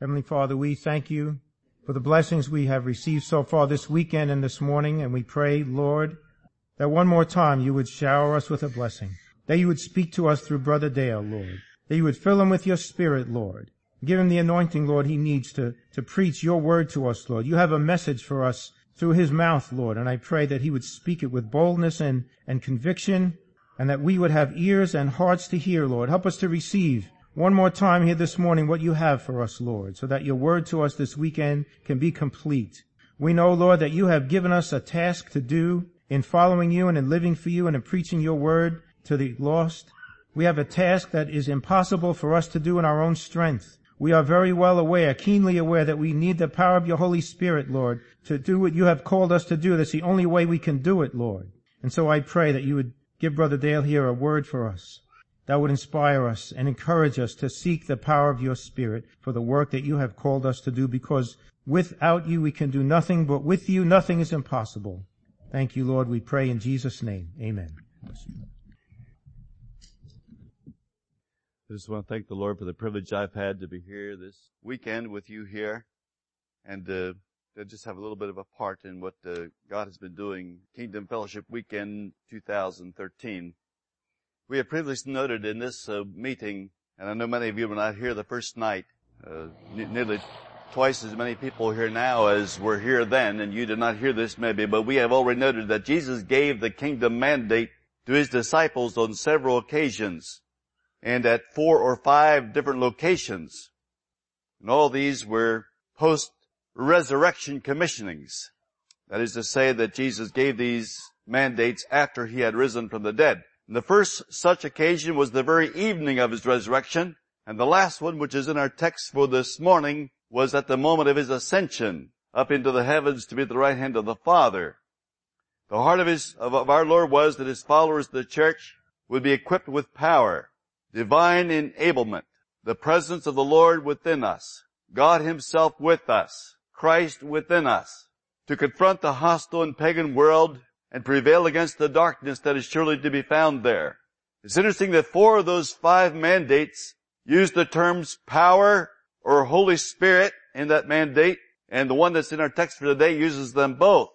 Heavenly Father, we thank you for the blessings we have received so far this weekend and this morning, and we pray, Lord, that one more time you would shower us with a blessing, that you would speak to us through Brother Dale, Lord, that you would fill him with your spirit, Lord. Give him the anointing, Lord, he needs to, to preach your word to us, Lord. You have a message for us through his mouth, Lord, and I pray that he would speak it with boldness and, and conviction, and that we would have ears and hearts to hear, Lord. Help us to receive one more time here this morning what you have for us, Lord, so that your word to us this weekend can be complete. We know, Lord, that you have given us a task to do in following you and in living for you and in preaching your word to the lost. We have a task that is impossible for us to do in our own strength. We are very well aware, keenly aware that we need the power of your Holy Spirit, Lord, to do what you have called us to do. That's the only way we can do it, Lord. And so I pray that you would give Brother Dale here a word for us that would inspire us and encourage us to seek the power of your Spirit for the work that you have called us to do because without you we can do nothing, but with you nothing is impossible. Thank you, Lord. We pray in Jesus' name. Amen. I just want to thank the Lord for the privilege I've had to be here this weekend with you here and uh, to just have a little bit of a part in what uh, God has been doing Kingdom Fellowship Weekend 2013. We have previously noted in this uh, meeting, and I know many of you were not here the first night, uh, nearly twice as many people here now as were here then, and you did not hear this maybe, but we have already noted that Jesus gave the kingdom mandate to his disciples on several occasions, and at four or five different locations. And all these were post-resurrection commissionings. That is to say that Jesus gave these mandates after he had risen from the dead. And the first such occasion was the very evening of his resurrection, and the last one, which is in our text for this morning, was at the moment of his ascension up into the heavens to be at the right hand of the Father. The heart of his, of, of our Lord was that his followers, the church, would be equipped with power, divine enablement, the presence of the Lord within us, God himself with us, Christ within us, to confront the hostile and pagan world and prevail against the darkness that is surely to be found there. It's interesting that four of those five mandates use the terms power or Holy Spirit in that mandate, and the one that's in our text for today uses them both.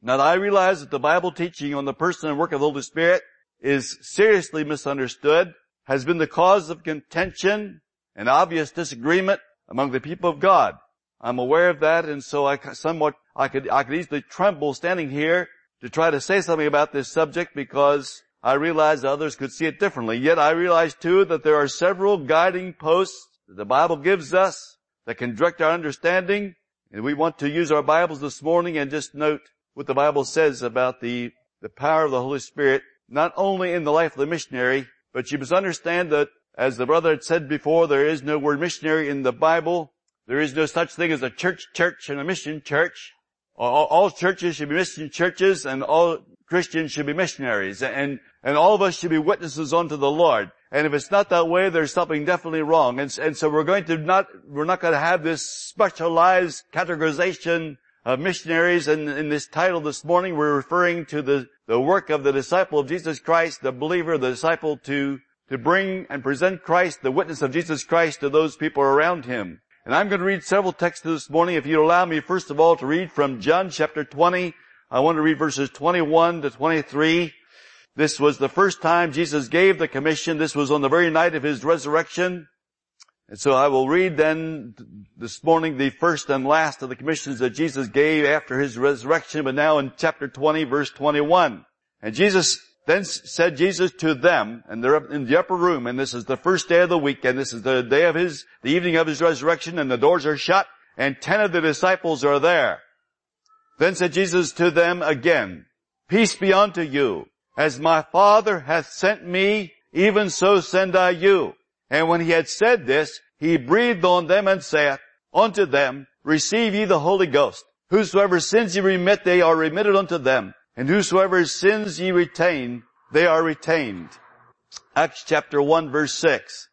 Now I realize that the Bible teaching on the person and work of the Holy Spirit is seriously misunderstood, has been the cause of contention and obvious disagreement among the people of God. I'm aware of that, and so I somewhat, I could, I could easily tremble standing here to try to say something about this subject because I realize others could see it differently. Yet I realize too that there are several guiding posts that the Bible gives us that can direct our understanding. And we want to use our Bibles this morning and just note what the Bible says about the, the power of the Holy Spirit, not only in the life of the missionary, but you must understand that as the brother had said before, there is no word missionary in the Bible. There is no such thing as a church church and a mission church. All, all churches should be mission churches and all Christians should be missionaries and, and all of us should be witnesses unto the Lord. And if it's not that way, there's something definitely wrong. And, and so we're going to not, we're not going to have this specialized categorization of missionaries. And in this title this morning, we're referring to the, the work of the disciple of Jesus Christ, the believer, the disciple to, to bring and present Christ, the witness of Jesus Christ to those people around him. And I'm going to read several texts this morning. If you allow me, first of all, to read from John chapter 20. I want to read verses 21 to 23. This was the first time Jesus gave the commission. This was on the very night of his resurrection. And so I will read then this morning the first and last of the commissions that Jesus gave after his resurrection, but now in chapter 20 verse 21. And Jesus then said Jesus to them, and they're in the upper room, and this is the first day of the week, and this is the day of his, the evening of his resurrection, and the doors are shut, and ten of the disciples are there. Then said Jesus to them again, Peace be unto you. As my Father hath sent me, even so send I you. And when he had said this, he breathed on them and saith unto them, Receive ye the Holy Ghost. Whosoever sins ye remit, they are remitted unto them. And whosoever sins ye retain, they are retained. Acts chapter 1 verse 6.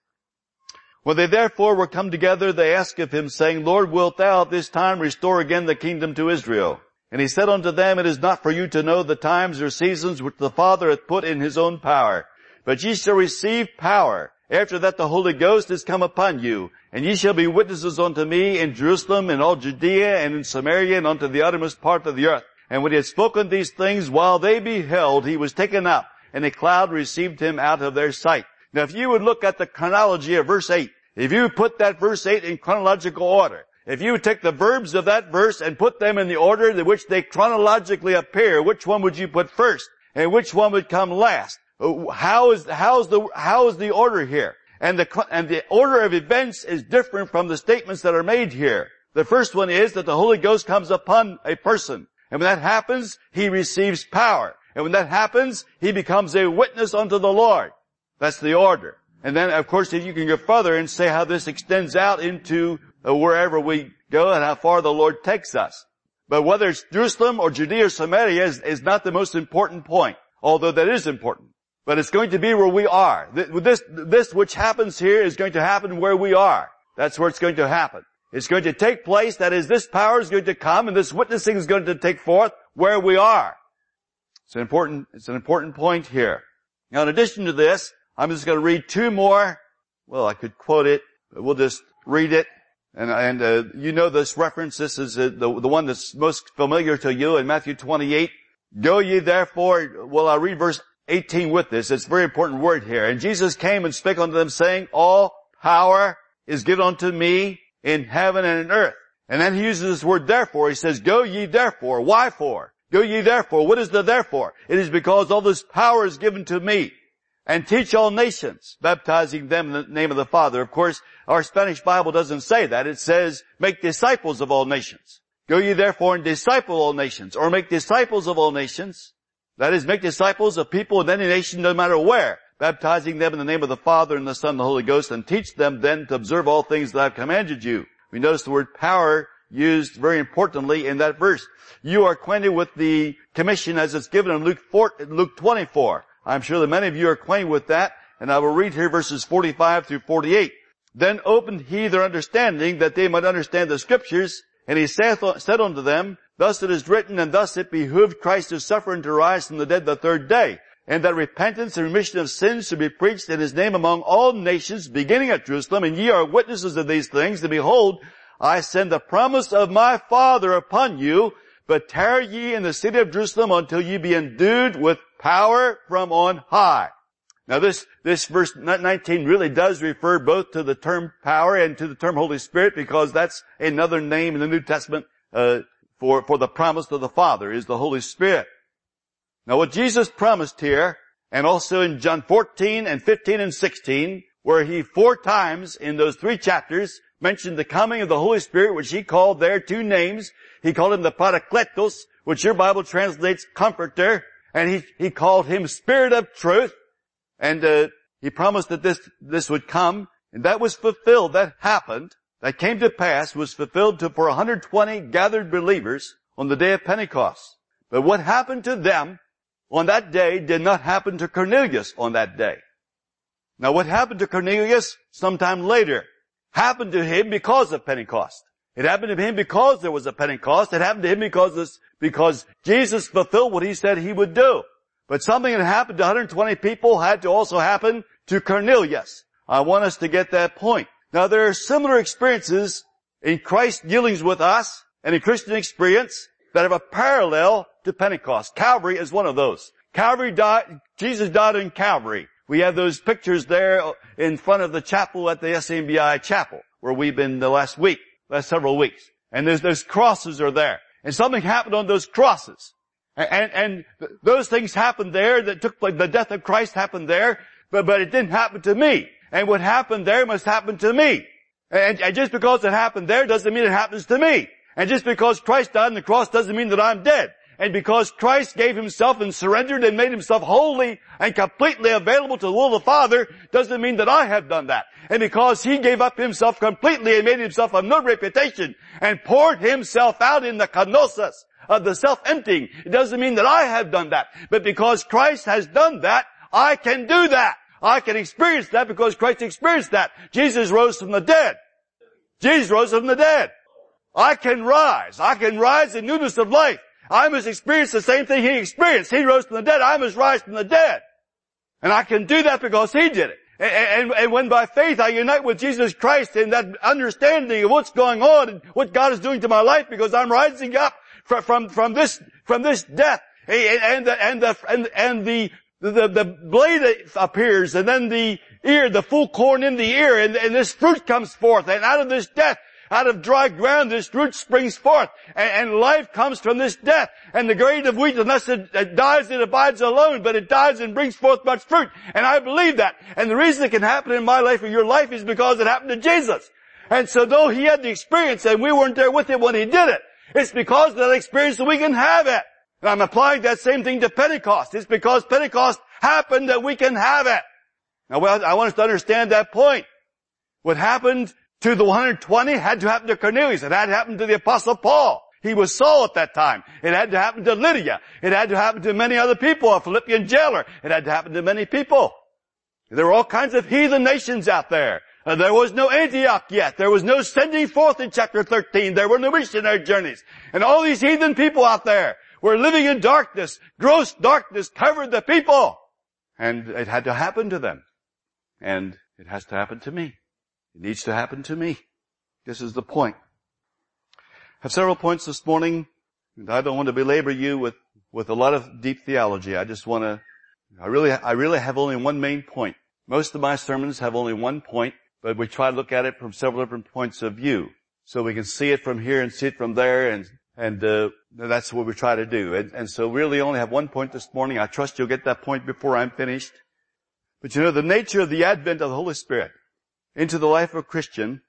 When they therefore were come together, they asked of him, saying, Lord, wilt thou at this time restore again the kingdom to Israel? And he said unto them, It is not for you to know the times or seasons which the Father hath put in his own power. But ye shall receive power, After that the Holy Ghost is come upon you, and ye shall be witnesses unto me in Jerusalem and all Judea and in Samaria and unto the uttermost part of the earth. And when he had spoken these things, while they beheld, he was taken up, and a cloud received him out of their sight. Now if you would look at the chronology of verse 8, if you put that verse 8 in chronological order, if you take the verbs of that verse and put them in the order in which they chronologically appear, which one would you put first? And which one would come last? Uh, how is, how is the, how is the order here? And the, and the order of events is different from the statements that are made here. The first one is that the Holy Ghost comes upon a person. And when that happens, he receives power. And when that happens, he becomes a witness unto the Lord. That's the order. And then, of course, if you can go further and say how this extends out into uh, wherever we go and how far the Lord takes us. But whether it's Jerusalem or Judea or Samaria is, is not the most important point, although that is important. But it's going to be where we are. This, this which happens here is going to happen where we are. That's where it's going to happen. It's going to take place, that is, this power is going to come and this witnessing is going to take forth where we are. It's an important, it's an important point here. Now in addition to this, I'm just going to read two more. Well, I could quote it, but we'll just read it. And, and uh, you know this reference. This is uh, the, the one that's most familiar to you in Matthew 28. Go ye therefore, well I'll read verse 18 with this. It's a very important word here. And Jesus came and spake unto them saying, all power is given unto me in heaven and in earth. And then he uses this word therefore. He says, go ye therefore. Why for? Go ye therefore. What is the therefore? It is because all this power is given to me. And teach all nations, baptizing them in the name of the Father. Of course, our Spanish Bible doesn't say that. It says, make disciples of all nations. Go ye therefore and disciple all nations, or make disciples of all nations, that is, make disciples of people in any nation no matter where, baptizing them in the name of the Father and the Son and the Holy Ghost, and teach them then to observe all things that I've commanded you. We notice the word power used very importantly in that verse. You are acquainted with the commission as it's given in Luke, 4, Luke 24. I'm sure that many of you are acquainted with that, and I will read here verses 45 through 48. Then opened he their understanding that they might understand the scriptures, and he saith, said unto them, Thus it is written, and thus it behooved Christ to suffer and to rise from the dead the third day, and that repentance and remission of sins should be preached in his name among all nations, beginning at Jerusalem, and ye are witnesses of these things, and behold, I send the promise of my Father upon you, but tarry ye in the city of Jerusalem until ye be endued with power from on high. Now this, this verse 19 really does refer both to the term power and to the term Holy Spirit because that's another name in the New Testament uh, for, for the promise of the Father is the Holy Spirit. Now what Jesus promised here, and also in John 14 and 15 and 16, where he four times in those three chapters mentioned the coming of the Holy Spirit, which he called there two names. He called him the Parakletos, which your Bible translates comforter, and he, he called him Spirit of Truth, and uh, he promised that this, this would come, and that was fulfilled, that happened that came to pass was fulfilled to, for 120 gathered believers on the day of Pentecost. But what happened to them on that day did not happen to Cornelius on that day. Now what happened to Cornelius sometime later happened to him because of Pentecost. It happened to him because there was a Pentecost. It happened to him because this, because Jesus fulfilled what he said he would do. But something that happened to 120 people had to also happen to Cornelius. I want us to get that point. Now there are similar experiences in Christ's dealings with us and in Christian experience that have a parallel to Pentecost. Calvary is one of those. Calvary died, Jesus died in Calvary. We have those pictures there in front of the chapel at the SMBI chapel where we've been the last week, last several weeks. And there's, those crosses are there. And something happened on those crosses. And, and, those things happened there that took place, the death of Christ happened there, but, but it didn't happen to me. And what happened there must happen to me. And, and just because it happened there doesn't mean it happens to me. And just because Christ died on the cross doesn't mean that I'm dead. And because Christ gave himself and surrendered and made himself wholly and completely available to the will of the Father doesn't mean that I have done that. And because he gave up himself completely and made himself of no reputation and poured himself out in the kenosis of the self-emptying, it doesn't mean that I have done that. But because Christ has done that, I can do that. I can experience that because Christ experienced that. Jesus rose from the dead. Jesus rose from the dead. I can rise. I can rise in newness of life. I must experience the same thing he experienced. He rose from the dead. I must rise from the dead. And I can do that because he did it. And, and, and, when by faith I unite with Jesus Christ in that understanding of what's going on and what God is doing to my life because I'm rising up from, from, from this, from this death and, the, and the, and, and the, the, the blade appears and then the ear, the full corn in the ear and, and this fruit comes forth and out of this death out of dry ground this root springs forth, and, and, life comes from this death. And the grain of wheat, unless it, it, dies, it abides alone, but it dies and brings forth much fruit. And I believe that. And the reason it can happen in my life or your life is because it happened to Jesus. And so though he had the experience and we weren't there with him when he did it, it's because of that experience that we can have it. And I'm applying that same thing to Pentecost. It's because Pentecost happened that we can have it. Now well, I want us to understand that point. What happened to the 120 had to happen to Cornelius. It had to happen to the apostle Paul. He was Saul at that time. It had to happen to Lydia. It had to happen to many other people, a Philippian jailer. It had to happen to many people. There were all kinds of heathen nations out there. Uh, there was no Antioch yet. There was no sending forth in chapter 13. There were no missionary journeys. And all these heathen people out there were living in darkness. Gross darkness covered the people. And it had to happen to them. And it has to happen to me. It needs to happen to me. This is the point. I have several points this morning, and I don't want to belabor you with, with a lot of deep theology. I just want to, I really, I really have only one main point. Most of my sermons have only one point, but we try to look at it from several different points of view. So we can see it from here and see it from there and, and, uh, that's what we try to do. And, and so really only have one point this morning. I trust you'll get that point before I'm finished. But you know, the nature of the advent of the Holy Spirit into the life of a Christian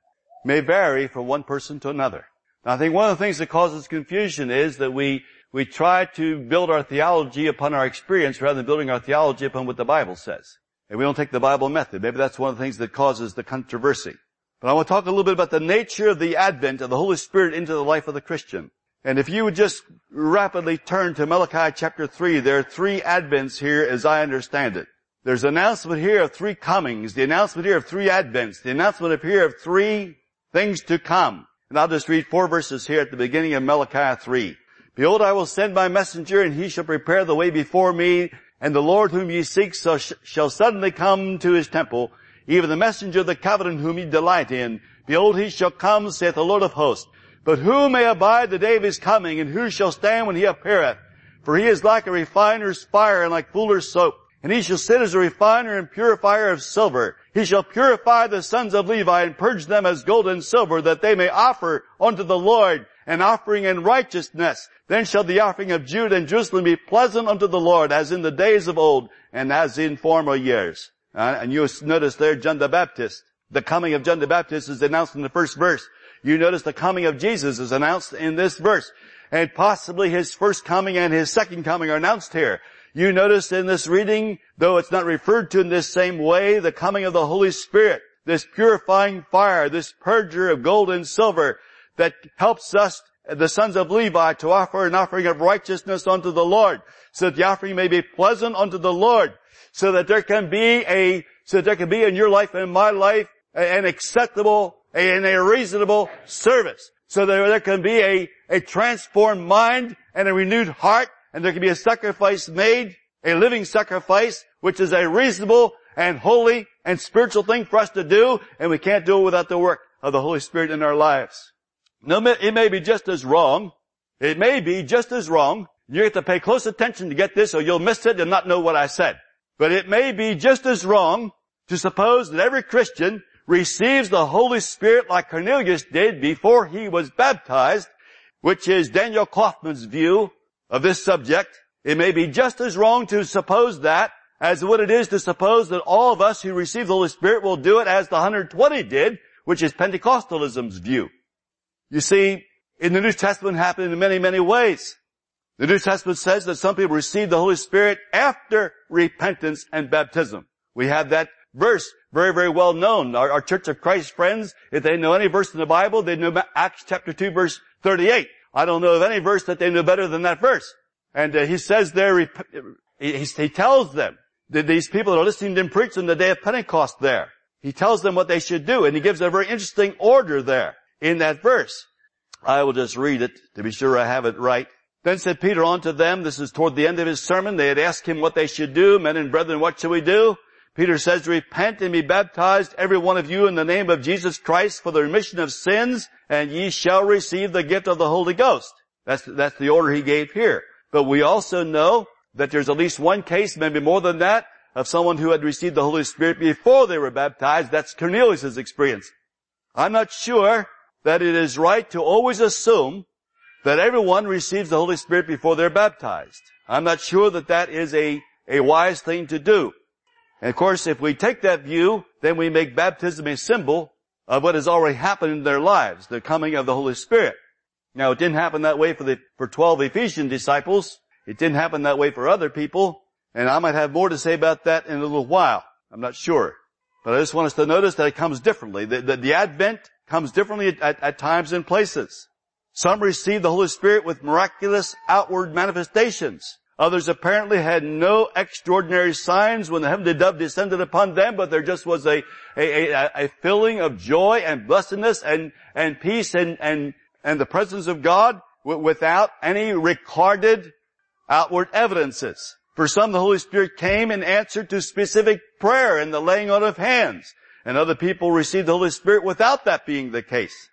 may vary from one person to another. Now, I think one of the things that causes confusion is that we, we try to build our theology upon our experience rather than building our theology upon what the Bible says. And we don't take the Bible method. Maybe that's one of the things that causes the controversy. But I want to talk a little bit about the nature of the advent of the Holy Spirit into the life of the Christian. And if you would just rapidly turn to Malachi chapter 3, there are three advents here as I understand it. There's an announcement here of three comings, the announcement here of three advents, the announcement of here of three things to come. And I'll just read four verses here at the beginning of Malachi 3. Behold, I will send my messenger and he shall prepare the way before me, and the Lord whom ye seek shall suddenly come to his temple, even the messenger of the covenant whom ye delight in. Behold, he shall come, saith the Lord of hosts. But who may abide the day of his coming, and who shall stand when he appeareth? For he is like a refiner's fire and like fuller's soap. And he shall sit as a refiner and purifier of silver. He shall purify the sons of Levi and purge them as gold and silver that they may offer unto the Lord an offering in righteousness. Then shall the offering of Judah and Jerusalem be pleasant unto the Lord as in the days of old and as in former years. Uh, and you notice there John the Baptist. The coming of John the Baptist is announced in the first verse. You notice the coming of Jesus is announced in this verse. And possibly his first coming and his second coming are announced here. You notice in this reading, though it's not referred to in this same way, the coming of the Holy Spirit, this purifying fire, this purger of gold and silver that helps us, the sons of Levi, to offer an offering of righteousness unto the Lord, so that the offering may be pleasant unto the Lord, so that there can be a, so that there can be in your life and in my life an acceptable and a reasonable service. So that there can be a, a transformed mind and a renewed heart and there can be a sacrifice made, a living sacrifice, which is a reasonable and holy and spiritual thing for us to do, and we can't do it without the work of the Holy Spirit in our lives. No, it may be just as wrong. It may be just as wrong. You have to pay close attention to get this or you'll miss it and not know what I said. But it may be just as wrong to suppose that every Christian receives the Holy Spirit like Cornelius did before he was baptized, which is Daniel Kauffman's view of this subject, it may be just as wrong to suppose that as what it is to suppose that all of us who receive the Holy Spirit will do it as the 120 did, which is Pentecostalism's view. You see, in the New Testament happened in many, many ways. The New Testament says that some people receive the Holy Spirit after repentance and baptism. We have that verse very, very well known. Our, our Church of Christ friends, if they know any verse in the Bible, they know Acts chapter 2 verse 38. I don't know of any verse that they know better than that verse. And uh, he says there, he, he, tells them that these people that are listening to him preach on the day of Pentecost there. He tells them what they should do, and he gives a very interesting order there in that verse. I will just read it to be sure I have it right. Then said Peter unto them, this is toward the end of his sermon, they had asked him what they should do, men and brethren, what shall we do? Peter says, repent and be baptized every one of you in the name of Jesus Christ for the remission of sins and ye shall receive the gift of the Holy Ghost. That's, that's the order he gave here. But we also know that there's at least one case, maybe more than that, of someone who had received the Holy Spirit before they were baptized. That's Cornelius' experience. I'm not sure that it is right to always assume that everyone receives the Holy Spirit before they're baptized. I'm not sure that that is a, a wise thing to do. And of course, if we take that view, then we make baptism a symbol of what has already happened in their lives, the coming of the Holy Spirit. Now, it didn't happen that way for the, for 12 Ephesian disciples. It didn't happen that way for other people. And I might have more to say about that in a little while. I'm not sure. But I just want us to notice that it comes differently. The, the, the Advent comes differently at, at times and places. Some receive the Holy Spirit with miraculous outward manifestations. Others apparently had no extraordinary signs when the heavenly dove descended upon them, but there just was a, a, a, a filling of joy and blessedness and, and peace and, and, and the presence of God without any recorded outward evidences. For some, the Holy Spirit came in answer to specific prayer and the laying on of hands. And other people received the Holy Spirit without that being the case.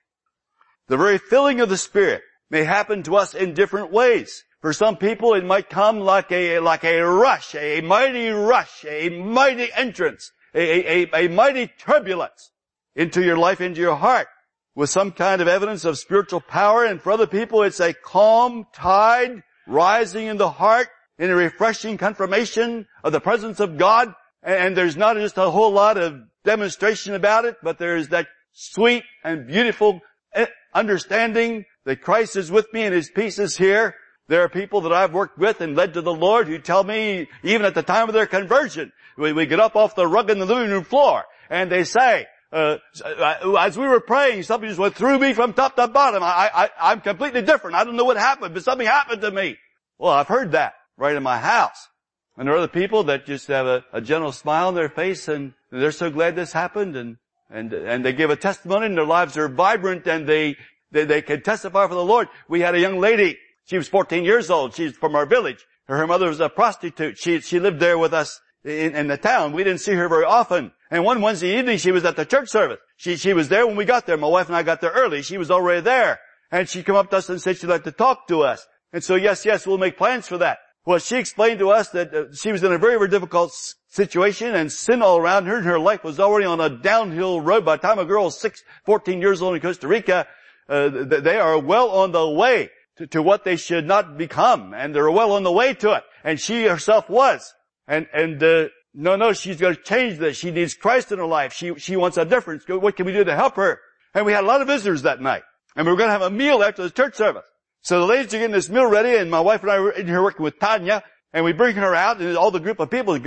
The very filling of the Spirit may happen to us in different ways. For some people, it might come like a, like a rush, a mighty rush, a mighty entrance, a, a, a mighty turbulence into your life, into your heart with some kind of evidence of spiritual power. And for other people, it's a calm tide rising in the heart in a refreshing confirmation of the presence of God. And there's not just a whole lot of demonstration about it, but there's that sweet and beautiful eh, understanding that Christ is with me and His peace is here. There are people that I've worked with and led to the Lord who tell me, even at the time of their conversion, we, we get up off the rug in the living room floor and they say, uh, uh, as we were praying, something just went through me from top to bottom. I, I, I'm completely different. I don't know what happened, but something happened to me. Well, I've heard that right in my house. And there are other people that just have a, a gentle smile on their face and they're so glad this happened and, and, and they give a testimony and their lives are vibrant and they, they, they can testify for the Lord. We had a young lady. She was 14 years old. She's from our village. Her mother was a prostitute. She, she lived there with us in, in the town. We didn't see her very often. And one Wednesday evening she was at the church service. She, she was there when we got there. My wife and I got there early. She was already there. And she came up to us and said she'd like to talk to us. And so yes, yes, we'll make plans for that. Well, she explained to us that uh, she was in a very, very difficult situation and sin all around her and her life was already on a downhill road. By the time a girl is six, 14 years old in Costa Rica, uh, they are well on the way to, to, what they should not become and they're well on the way to it. And she herself was. And, and, uh, no, no, she's going to change this. She needs Christ in her life. She, she wants a difference. What can we do to help her? And we had a lot of visitors that night. And we were going to have a meal after the church service. So the ladies are getting this meal ready and my wife and I were in here working with Tanya and we bring her out and all the group of people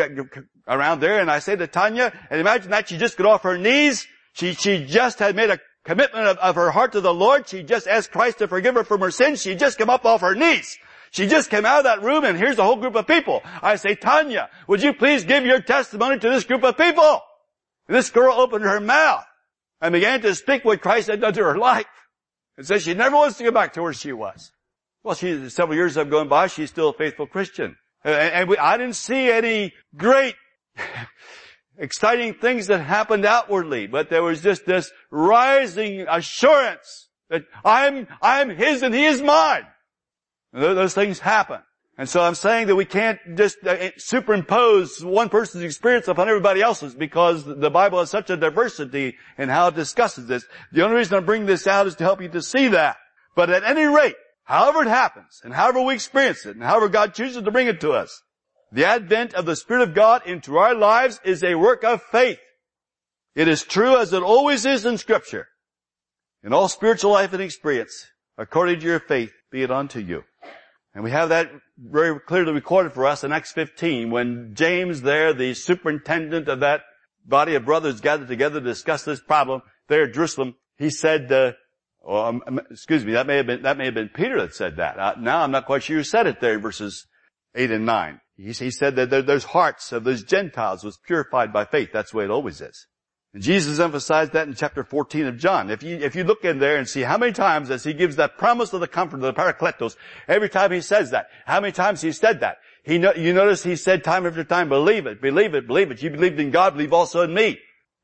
around there and I say to Tanya, and imagine that she just got off her knees. She, she just had made a commitment of, of her heart to the Lord. She just asked Christ to forgive her from her sins. She just come up off her knees. She just came out of that room and here's a whole group of people. I say, Tanya, would you please give your testimony to this group of people? This girl opened her mouth and began to speak what Christ had done to her life and said she never wants to go back to where she was. Well, she, several years have gone by, she's still a faithful Christian. And, and we, I didn't see any great, exciting things that happened outwardly, but there was just this rising assurance that I'm, I'm His and He is mine. Those things happen. And so I'm saying that we can't just uh, superimpose one person's experience upon everybody else's because the Bible has such a diversity in how it discusses this. The only reason I bring this out is to help you to see that. But at any rate, however it happens, and however we experience it, and however God chooses to bring it to us, the advent of the Spirit of God into our lives is a work of faith. It is true as it always is in scripture. In all spiritual life and experience, according to your faith, be it unto you. And we have that very clearly recorded for us in Acts 15 when James there, the superintendent of that body of brothers gathered together to discuss this problem there at Jerusalem, he said, uh, um, um, excuse me, that may have been, that may have been Peter that said that. Uh, now I'm not quite sure who said it there, verses 8 and 9. He, he said that those hearts of those Gentiles was purified by faith. That's the way it always is. And Jesus emphasized that in chapter 14 of John. If you, if you look in there and see how many times as he gives that promise of the comfort of the Parakletos, every time he says that, how many times he said that, He, you notice he said time after time, believe it, believe it, believe it. You believed in God, believe also in me.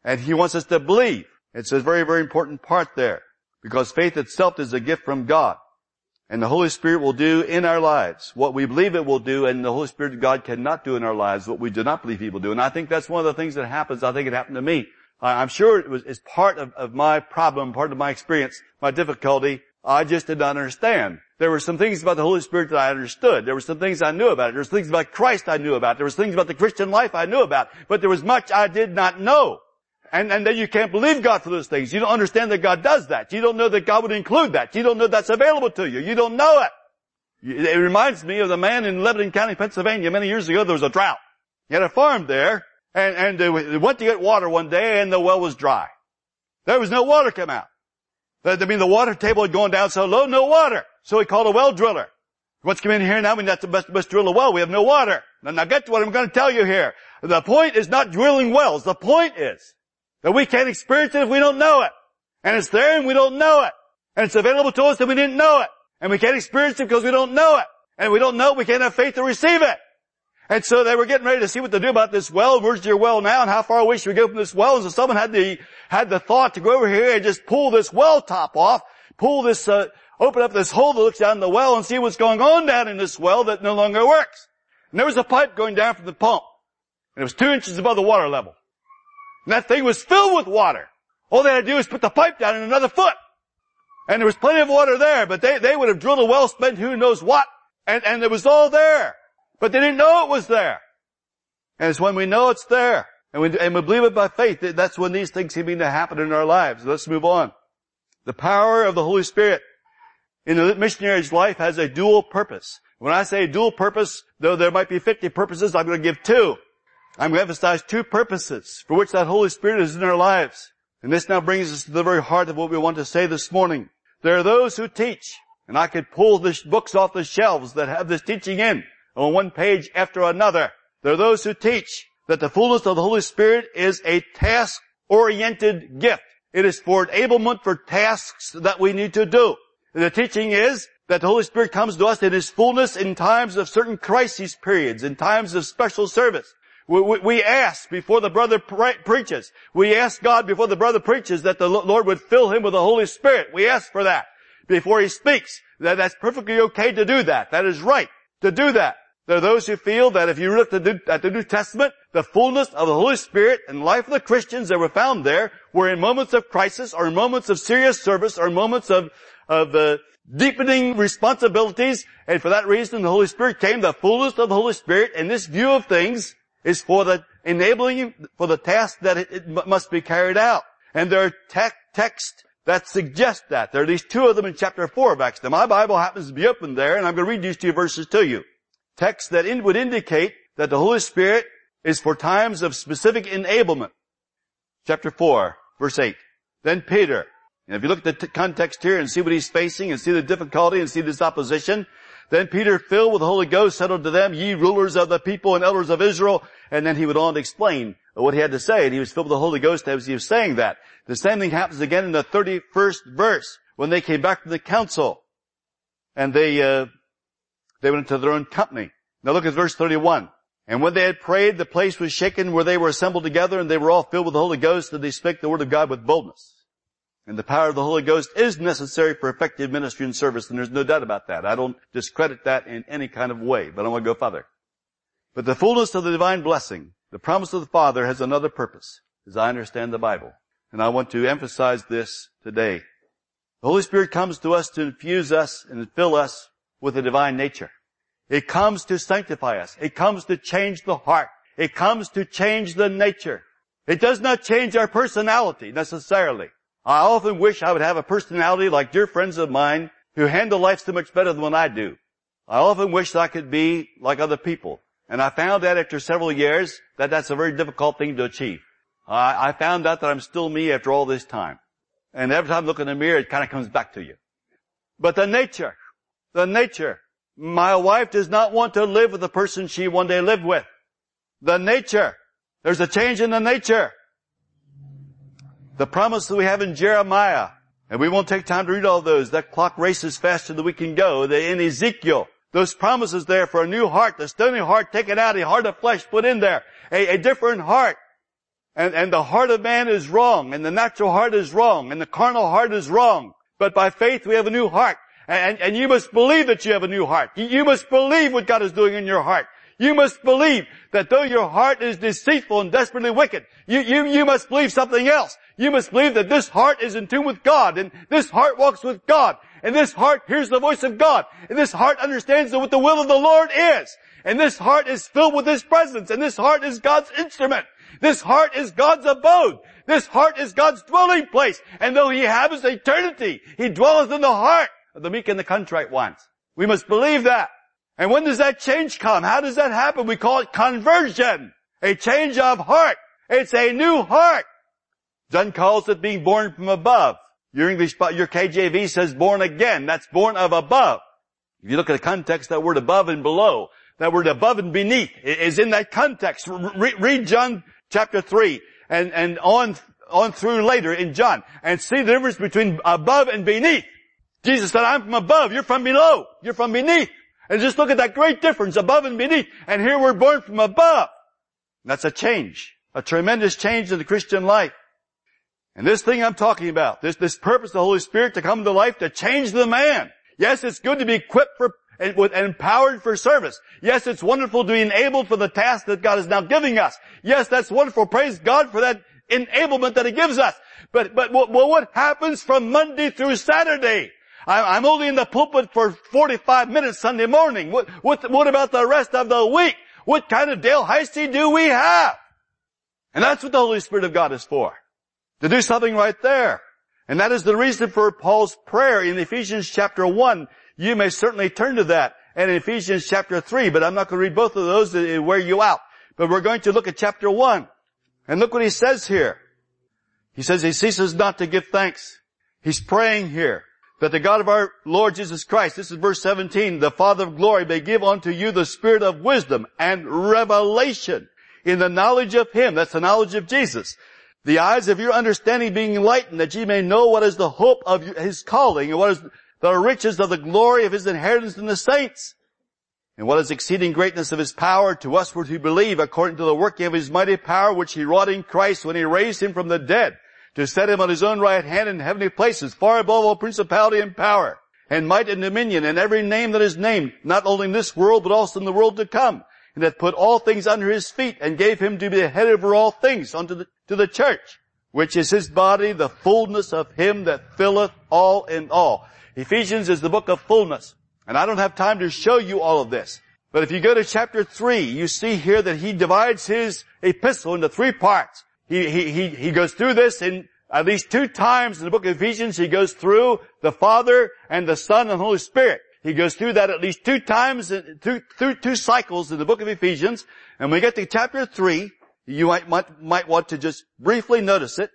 And he wants us to believe. It's a very, very important part there. Because faith itself is a gift from God. And the Holy Spirit will do in our lives what we believe it will do, and the Holy Spirit of God cannot do in our lives what we do not believe He will do. And I think that's one of the things that happens. I think it happened to me. I'm sure it was, it's part of, of my problem, part of my experience, my difficulty. I just did not understand. There were some things about the Holy Spirit that I understood. There were some things I knew about it. There were things about Christ I knew about. There was things about the Christian life I knew about. But there was much I did not know. And, and then you can't believe God for those things. You don't understand that God does that. You don't know that God would include that. You don't know that's available to you. You don't know it. It reminds me of the man in Lebanon County, Pennsylvania. Many years ago, there was a drought. He had a farm there, and, and they went to get water one day, and the well was dry. There was no water come out. I mean, the water table had gone down so low, no water. So he called a well driller. What's come in here now? We have to best, best drill a well. We have no water. Now, now get to what I'm going to tell you here. The point is not drilling wells. The point is that we can't experience it if we don't know it. And it's there and we don't know it. And it's available to us and we didn't know it. And we can't experience it because we don't know it. And we don't know it, we can't have faith to receive it. And so they were getting ready to see what to do about this well. Where's your well now? And how far away should we go from this well? And so someone had the, had the thought to go over here and just pull this well top off, pull this, uh, open up this hole that looks down in the well and see what's going on down in this well that no longer works. And there was a pipe going down from the pump. And it was two inches above the water level. And that thing was filled with water. All they had to do was put the pipe down in another foot. And there was plenty of water there, but they, they would have drilled a well, spent who knows what, and, and it was all there. But they didn't know it was there. And it's when we know it's there, and we, and we believe it by faith, that's when these things begin to happen in our lives. Let's move on. The power of the Holy Spirit in the missionary's life has a dual purpose. When I say dual purpose, though there might be 50 purposes, I'm going to give two. I'm going to emphasize two purposes for which that Holy Spirit is in our lives. And this now brings us to the very heart of what we want to say this morning. There are those who teach, and I could pull the books off the shelves that have this teaching in on one page after another. There are those who teach that the fullness of the Holy Spirit is a task-oriented gift. It is for enablement for tasks that we need to do. The teaching is that the Holy Spirit comes to us in His fullness in times of certain crisis periods, in times of special service. We, we, we ask before the brother pre- preaches. We ask God before the brother preaches that the Lord would fill him with the Holy Spirit. We ask for that before he speaks. That, that's perfectly okay to do that. That is right to do that. There are those who feel that if you look at the, New Testament, the fullness of the Holy Spirit and life of the Christians that were found there were in moments of crisis or in moments of serious service or moments of, of uh, deepening responsibilities. And for that reason, the Holy Spirit came, the fullness of the Holy Spirit, and this view of things is for the enabling, for the task that it, it must be carried out. And there are te- texts that suggest that. There are these two of them in chapter 4 of Acts. Now my Bible happens to be open there, and I'm going to read these two verses to you text that in, would indicate that the Holy Spirit is for times of specific enablement. Chapter 4, verse 8. Then Peter, and if you look at the t- context here and see what he's facing and see the difficulty and see this opposition, then Peter, filled with the Holy Ghost, said unto them, ye rulers of the people and elders of Israel. And then he went on to explain what he had to say, and he was filled with the Holy Ghost as he was saying that. The same thing happens again in the 31st verse, when they came back from the council. And they, uh, they went into their own company. Now look at verse 31. And when they had prayed, the place was shaken where they were assembled together and they were all filled with the Holy Ghost and they spake the word of God with boldness. And the power of the Holy Ghost is necessary for effective ministry and service, and there's no doubt about that. I don't discredit that in any kind of way, but I want to go further. But the fullness of the divine blessing, the promise of the Father has another purpose, as I understand the Bible. And I want to emphasize this today. The Holy Spirit comes to us to infuse us and fill us with a divine nature. It comes to sanctify us. It comes to change the heart. It comes to change the nature. It does not change our personality necessarily. I often wish I would have a personality like dear friends of mine who handle life so much better than I do. I often wish I could be like other people. And I found that after several years that that's a very difficult thing to achieve. I, I found out that I'm still me after all this time. And every time I look in the mirror, it kind of comes back to you. But the nature, the nature. My wife does not want to live with the person she one day lived with. The nature. There's a change in the nature. The promise that we have in Jeremiah, and we won't take time to read all those. That clock races faster than we can go. In Ezekiel, Those promises there for a new heart, the stony heart taken out, a heart of flesh put in there, a, a different heart. And, and the heart of man is wrong, and the natural heart is wrong, and the carnal heart is wrong. But by faith we have a new heart. And, and you must believe that you have a new heart. You must believe what God is doing in your heart. You must believe that though your heart is deceitful and desperately wicked, you, you, you must believe something else. You must believe that this heart is in tune with God, and this heart walks with God, and this heart hears the voice of God, and this heart understands what the will of the Lord is, and this heart is filled with His presence, and this heart is God's instrument. This heart is God's abode. This heart is God's dwelling place. And though He inhabits eternity, He dwells in the heart of the meek and the contrite ones. We must believe that. And when does that change come? How does that happen? We call it conversion. A change of heart. It's a new heart. John calls it being born from above. Your English, your KJV says born again. That's born of above. If you look at the context, that word above and below, that word above and beneath is in that context. Re- read John chapter 3 and, and on, on through later in John and see the difference between above and beneath. Jesus said, I'm from above, you're from below, you're from beneath. And just look at that great difference above and beneath. And here we're born from above. That's a change. A tremendous change in the Christian life. And this thing I'm talking about, this, this purpose of the Holy Spirit to come to life to change the man. Yes, it's good to be equipped for and, with, and empowered for service. Yes, it's wonderful to be enabled for the task that God is now giving us. Yes, that's wonderful. Praise God for that enablement that He gives us. But, but what, what happens from Monday through Saturday? I'm only in the pulpit for 45 minutes Sunday morning. What, what, what about the rest of the week? What kind of Dale Heisey do we have? And that's what the Holy Spirit of God is for. To do something right there. And that is the reason for Paul's prayer in Ephesians chapter 1. You may certainly turn to that. And in Ephesians chapter 3, but I'm not going to read both of those to wear you out. But we're going to look at chapter 1. And look what he says here. He says he ceases not to give thanks. He's praying here that the God of our Lord Jesus Christ, this is verse 17, the Father of glory may give unto you the spirit of wisdom and revelation in the knowledge of Him. That's the knowledge of Jesus. The eyes of your understanding being enlightened that ye may know what is the hope of His calling and what is the riches of the glory of His inheritance in the saints and what is exceeding greatness of His power to us who believe according to the working of His mighty power which He wrought in Christ when He raised Him from the dead to set him on his own right hand in heavenly places, far above all principality and power, and might and dominion, and every name that is named, not only in this world, but also in the world to come, and that put all things under his feet, and gave him to be the head over all things unto the, to the church, which is his body, the fullness of him that filleth all in all. Ephesians is the book of fullness. And I don't have time to show you all of this. But if you go to chapter 3, you see here that he divides his epistle into three parts. He, he, he, goes through this in at least two times in the book of Ephesians. He goes through the Father and the Son and the Holy Spirit. He goes through that at least two times, through, through two cycles in the book of Ephesians. And when we get to chapter three, you might, might, might want to just briefly notice it.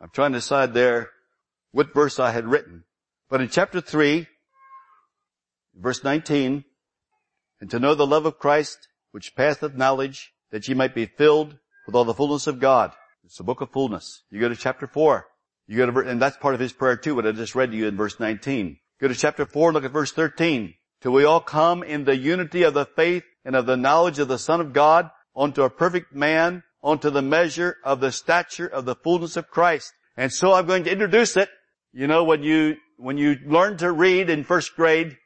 I'm trying to decide there what verse I had written. But in chapter three, verse 19, and to know the love of Christ, which passeth knowledge, that ye might be filled with all the fullness of God. It's the book of fullness. You go to chapter 4. You go to, and that's part of his prayer too, what I just read to you in verse 19. Go to chapter 4 look at verse 13. Till we all come in the unity of the faith and of the knowledge of the Son of God unto a perfect man, unto the measure of the stature of the fullness of Christ. And so I'm going to introduce it. You know, when you, when you learn to read in first grade,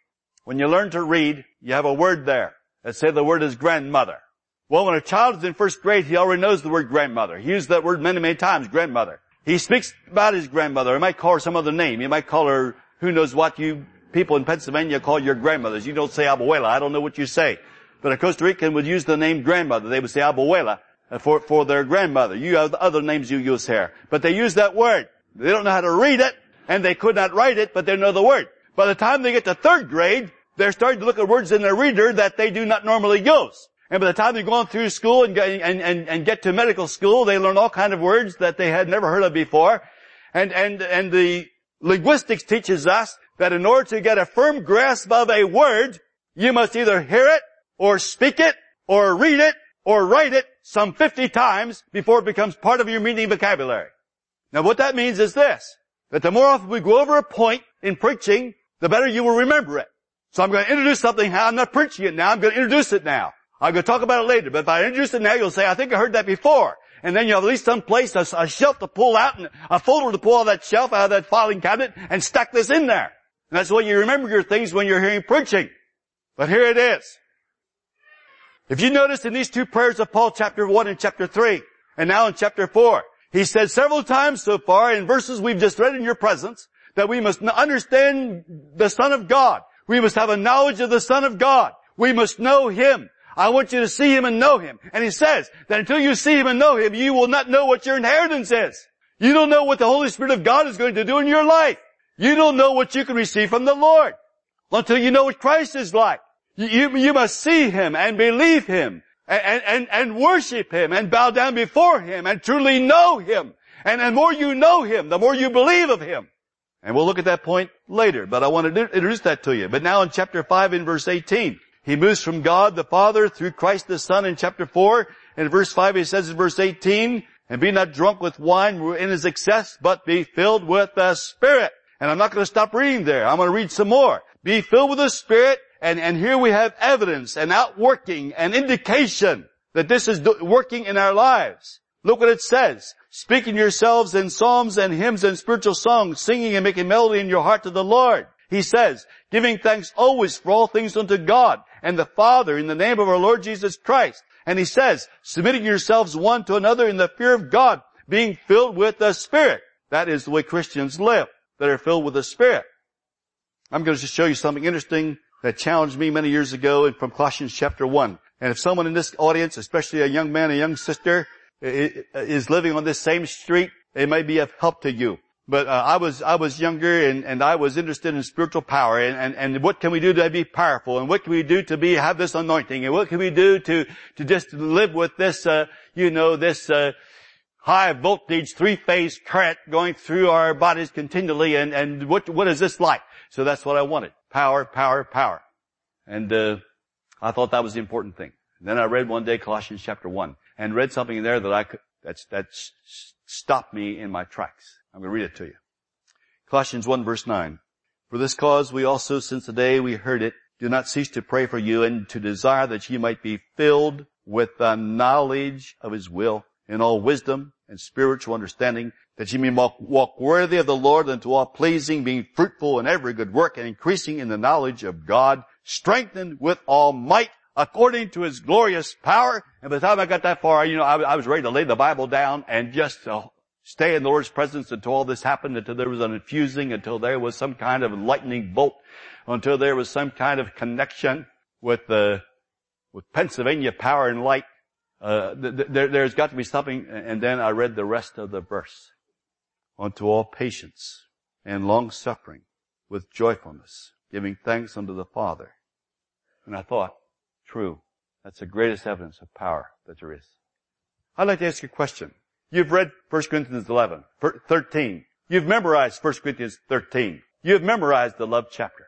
when you learn to read, you have a word there. Let's say the word is grandmother. Well, when a child is in first grade, he already knows the word grandmother. He used that word many, many times, grandmother. He speaks about his grandmother. He might call her some other name. He might call her who knows what you people in Pennsylvania call your grandmothers. You don't say abuela. I don't know what you say. But a Costa Rican would use the name grandmother. They would say abuela uh, for, for their grandmother. You have the other names you use here. But they use that word. They don't know how to read it, and they could not write it, but they know the word. By the time they get to third grade, they're starting to look at words in their reader that they do not normally use. And by the time they're going through school and, and, and, and get to medical school, they learn all kind of words that they had never heard of before. And, and, and the linguistics teaches us that in order to get a firm grasp of a word, you must either hear it, or speak it, or read it, or write it some 50 times before it becomes part of your meaning vocabulary. Now what that means is this, that the more often we go over a point in preaching, the better you will remember it. So I'm going to introduce something. I'm not preaching it now. I'm going to introduce it now. I'm going to talk about it later. But if I introduce it now, you'll say, I think I heard that before. And then you have at least some place, a, a shelf to pull out and a folder to pull out of that shelf, out of that filing cabinet and stack this in there. And that's what you remember your things when you're hearing preaching. But here it is. If you notice in these two prayers of Paul, chapter 1 and chapter 3, and now in chapter 4, he said several times so far in verses we've just read in your presence, that we must understand the Son of God. We must have a knowledge of the Son of God. We must know Him. I want you to see Him and know Him. And He says that until you see Him and know Him, you will not know what your inheritance is. You don't know what the Holy Spirit of God is going to do in your life. You don't know what you can receive from the Lord until you know what Christ is like. You, you, you must see Him and believe Him and, and, and worship Him and bow down before Him and truly know Him. And the more you know Him, the more you believe of Him. And we'll look at that point later, but I want to introduce that to you. But now in chapter 5 in verse 18, he moves from God the Father through Christ the Son in chapter 4. And In verse 5 he says in verse 18, and be not drunk with wine in his excess, but be filled with the Spirit. And I'm not going to stop reading there. I'm going to read some more. Be filled with the Spirit, and, and here we have evidence and outworking and indication that this is working in our lives. Look what it says speaking yourselves in psalms and hymns and spiritual songs, singing and making melody in your heart to the Lord. He says, giving thanks always for all things unto God and the Father in the name of our Lord Jesus Christ. And he says, submitting yourselves one to another in the fear of God, being filled with the Spirit. That is the way Christians live, that are filled with the Spirit. I'm going to just show you something interesting that challenged me many years ago from Colossians chapter 1. And if someone in this audience, especially a young man, a young sister, is living on this same street, it may be of help to you. But uh, I was I was younger and, and I was interested in spiritual power and, and, and what can we do to be powerful and what can we do to be have this anointing and what can we do to to just live with this uh, you know this uh, high voltage three phase current going through our bodies continually and and what what is this like? So that's what I wanted power power power and uh, I thought that was the important thing. And then I read one day Colossians chapter one and read something in there that I could, that's, that stopped me in my tracks. I'm going to read it to you. Colossians 1 verse 9. For this cause we also, since the day we heard it, do not cease to pray for you and to desire that you might be filled with the knowledge of His will in all wisdom and spiritual understanding, that you may walk, worthy of the Lord unto all pleasing, being fruitful in every good work and increasing in the knowledge of God, strengthened with all might according to his glorious power. And by the time I got that far, you know, I, I was ready to lay the Bible down and just stay in the Lord's presence until all this happened, until there was an infusing, until there was some kind of lightning bolt, until there was some kind of connection with the, with Pennsylvania power and light. Uh, th- th- there's got to be something, and then I read the rest of the verse. Unto all patience and long suffering with joyfulness, giving thanks unto the Father. And I thought, true. That's the greatest evidence of power that there is. I'd like to ask you a question. You've read 1 Corinthians 11, 13. You've memorized 1 Corinthians 13. You've memorized the love chapter.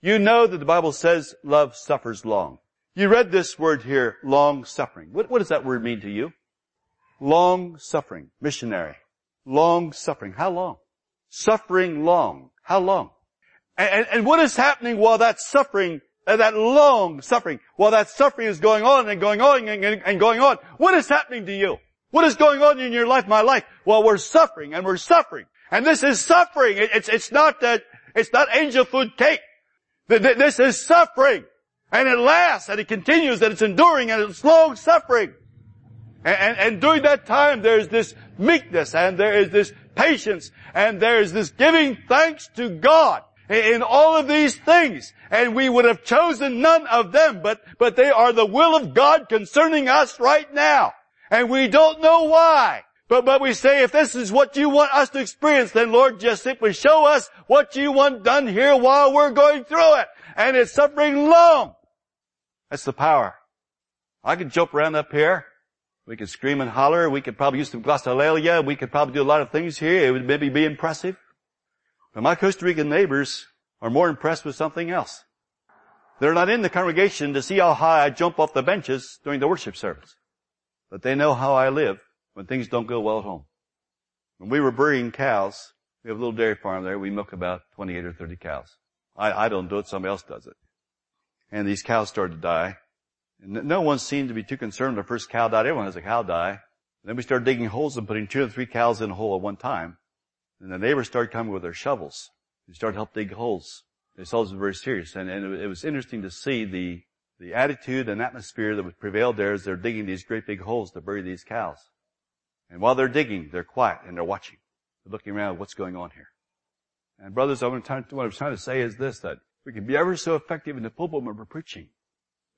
You know that the Bible says love suffers long. You read this word here, long suffering. What, what does that word mean to you? Long suffering. Missionary. Long suffering. How long? Suffering long. How long? And, and, what is happening while that suffering uh, that long suffering, while that suffering is going on and going on and, and, and going on, what is happening to you? What is going on in your life, my life? Well, we're suffering and we're suffering. And this is suffering. It, it's, it's not that, it's not angel food cake. This is suffering. And it lasts and it continues and it's enduring and it's long suffering. And, and, and during that time there's this meekness and there is this patience and there is this giving thanks to God in all of these things. And we would have chosen none of them, but, but they are the will of God concerning us right now. And we don't know why. But, but we say, if this is what you want us to experience, then Lord, just simply show us what you want done here while we're going through it. And it's suffering long. That's the power. I could jump around up here. We could scream and holler. We could probably use some glossolalia. We could probably do a lot of things here. It would maybe be impressive. But my Costa Rican neighbors are more impressed with something else. They're not in the congregation to see how high I jump off the benches during the worship service. But they know how I live when things don't go well at home. When we were breeding cows, we have a little dairy farm there, we milk about 28 or 30 cows. I, I don't do it, somebody else does it. And these cows started to die. And no one seemed to be too concerned the first cow died. Everyone has a cow die. And then we started digging holes and putting two or three cows in a hole at one time. And the neighbors started coming with their shovels. They started to help dig holes. They saw this was very serious. And, and it was interesting to see the, the attitude and atmosphere that prevailed there as they're digging these great big holes to bury these cows. And while they're digging, they're quiet and they're watching. They're looking around, what's going on here? And brothers, what I'm trying to say is this, that we can be ever so effective in the pulpit when we're preaching.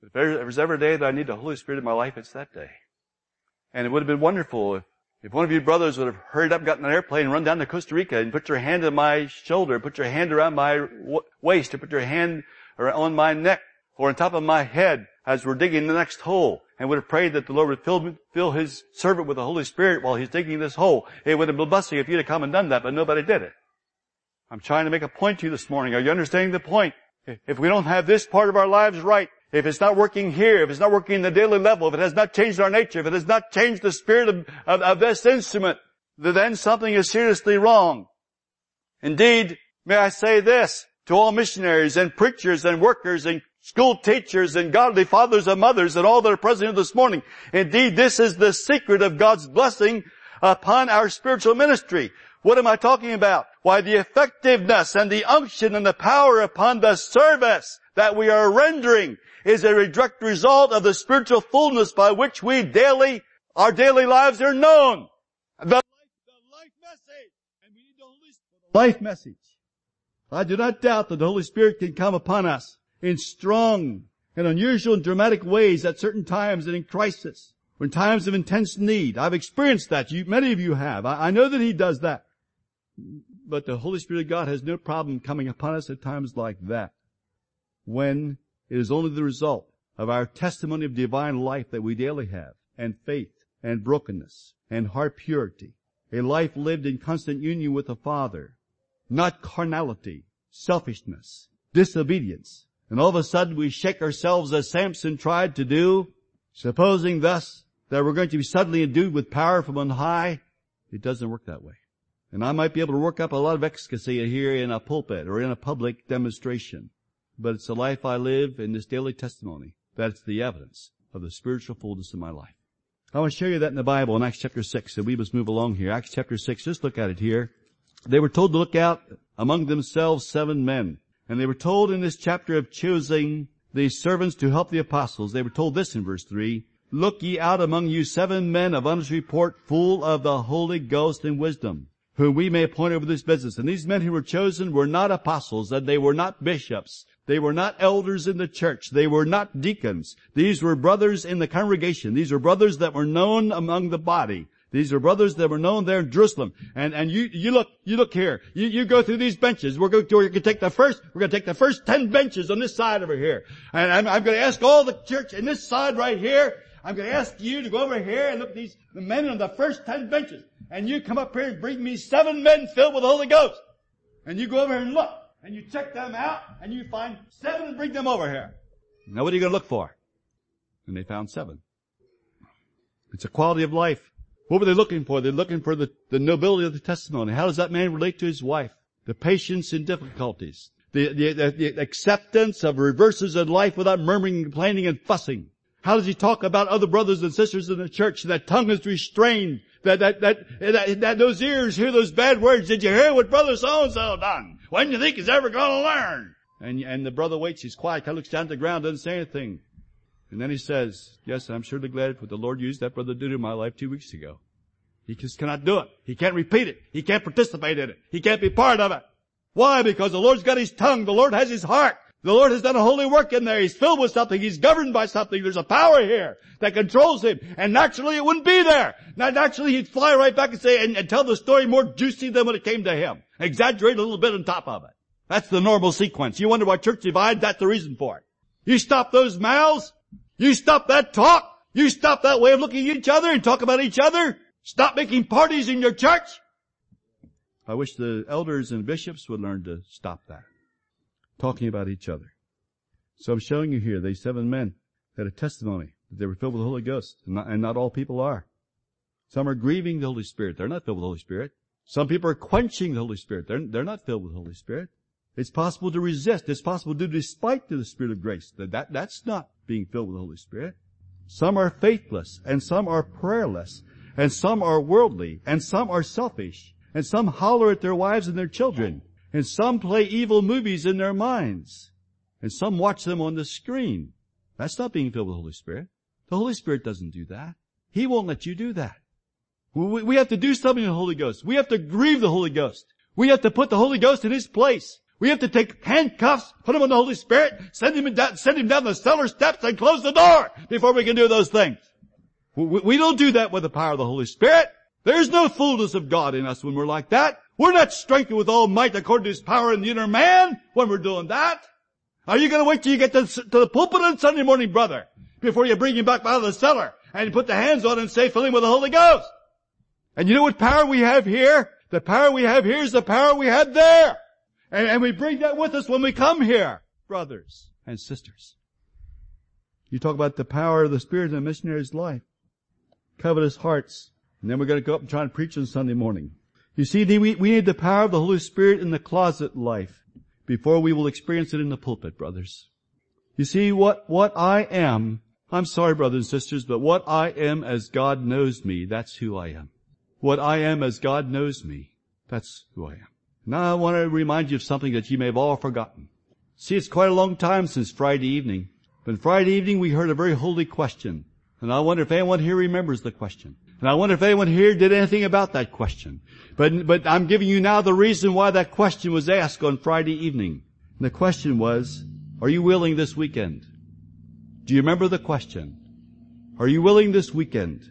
If there's ever a day that I need the Holy Spirit in my life, it's that day. And it would have been wonderful if, if one of you brothers would have hurried up, got in an airplane, and run down to Costa Rica and put your hand on my shoulder, put your hand around my waist, or put your hand on my neck, or on top of my head as we're digging the next hole, and would have prayed that the Lord would fill, fill His servant with the Holy Spirit while He's digging this hole. It would have been a blessing if you'd have come and done that, but nobody did it. I'm trying to make a point to you this morning. Are you understanding the point? If we don't have this part of our lives right, if it's not working here, if it's not working in the daily level, if it has not changed our nature, if it has not changed the spirit of, of, of this instrument, then something is seriously wrong. Indeed, may I say this to all missionaries and preachers and workers and school teachers and godly fathers and mothers and all that are present here this morning. Indeed, this is the secret of God's blessing upon our spiritual ministry. What am I talking about? Why the effectiveness and the unction and the power upon the service that we are rendering is a direct result of the spiritual fullness by which we daily, our daily lives are known. The life, message. Life message. I do not doubt that the Holy Spirit can come upon us in strong and unusual and dramatic ways at certain times and in crisis. In times of intense need. I've experienced that. You, many of you have. I, I know that He does that. But the Holy Spirit of God has no problem coming upon us at times like that when it is only the result of our testimony of divine life that we daily have and faith and brokenness and heart purity, a life lived in constant union with the Father, not carnality, selfishness, disobedience. And all of a sudden we shake ourselves as Samson tried to do, supposing thus that we're going to be suddenly endued with power from on high. It doesn't work that way. And I might be able to work up a lot of ecstasy here in a pulpit or in a public demonstration. But it's the life I live in this daily testimony that's the evidence of the spiritual fullness of my life. I want to show you that in the Bible in Acts chapter 6, and we must move along here. Acts chapter 6, just look at it here. They were told to look out among themselves seven men. And they were told in this chapter of choosing these servants to help the apostles, they were told this in verse 3, Look ye out among you seven men of honest report, full of the Holy Ghost and wisdom whom we may appoint over this business. And these men who were chosen were not apostles, and they were not bishops. They were not elders in the church. They were not deacons. These were brothers in the congregation. These were brothers that were known among the body. These are brothers that were known there in Jerusalem. And, and you, you look, you look here. You, you go through these benches. We're going to, we're going to take the first, we're going to take the first ten benches on this side over here. And I'm, I'm going to ask all the church in this side right here, I'm going to ask you to go over here and look at these, the men on the first ten benches. And you come up here and bring me seven men filled with the Holy Ghost. And you go over here and look. And you check them out and you find seven and bring them over here. Now what are you going to look for? And they found seven. It's a quality of life. What were they looking for? They're looking for the, the nobility of the testimony. How does that man relate to his wife? The patience in difficulties. The, the, the, acceptance of reverses in life without murmuring, complaining, and fussing. How does he talk about other brothers and sisters in the church? That tongue is restrained. That, that, that, that, that those ears hear those bad words. Did you hear what brother so-and-so done? When do you think he's ever gonna learn? And, and the brother waits, he's quiet, of looks down at the ground, doesn't say anything. And then he says, yes, I'm surely glad what the Lord used that brother to do in my life two weeks ago. He just cannot do it. He can't repeat it. He can't participate in it. He can't be part of it. Why? Because the Lord's got his tongue. The Lord has his heart. The Lord has done a holy work in there. He's filled with something. He's governed by something. There's a power here that controls him. And naturally it wouldn't be there. Now naturally he'd fly right back and say, and, and tell the story more juicy than when it came to him. Exaggerate a little bit on top of it. That's the normal sequence. You wonder why church divide? That's the reason for it. You stop those mouths. You stop that talk. You stop that way of looking at each other and talk about each other. Stop making parties in your church. I wish the elders and bishops would learn to stop that talking about each other. So I'm showing you here, these seven men had a testimony that they were filled with the Holy Ghost, and not, and not all people are. Some are grieving the Holy Spirit. They're not filled with the Holy Spirit. Some people are quenching the Holy Spirit. They're, they're not filled with the Holy Spirit. It's possible to resist. It's possible to do despite the Spirit of grace. That, that, that's not being filled with the Holy Spirit. Some are faithless, and some are prayerless, and some are worldly, and some are selfish, and some holler at their wives and their children, and some play evil movies in their minds, and some watch them on the screen. That's not being filled with the Holy Spirit. The Holy Spirit doesn't do that. He won't let you do that. We have to do something in the Holy Ghost. We have to grieve the Holy Ghost. We have to put the Holy Ghost in His place. We have to take handcuffs, put him on the Holy Spirit, send him down, send him down the cellar steps and close the door before we can do those things. We, don't do that with the power of the Holy Spirit. There's no fullness of God in us when we're like that. We're not strengthened with all might according to His power in the inner man when we're doing that. Are you gonna wait till you get to, to the pulpit on Sunday morning, brother, before you bring him back out of the cellar and put the hands on him and say, fill him with the Holy Ghost? And you know what power we have here? The power we have here is the power we had there. And, and we bring that with us when we come here, brothers and sisters. You talk about the power of the Spirit in a missionary's life. Covetous hearts. And then we're going to go up and try and preach on Sunday morning. You see, we, we need the power of the Holy Spirit in the closet life before we will experience it in the pulpit, brothers. You see, what, what I am, I'm sorry, brothers and sisters, but what I am as God knows me, that's who I am. What I am as God knows me, that's who I am. Now I want to remind you of something that you may have all forgotten. See, it's quite a long time since Friday evening. But Friday evening we heard a very holy question. And I wonder if anyone here remembers the question. And I wonder if anyone here did anything about that question. But, but I'm giving you now the reason why that question was asked on Friday evening. And the question was, are you willing this weekend? Do you remember the question? Are you willing this weekend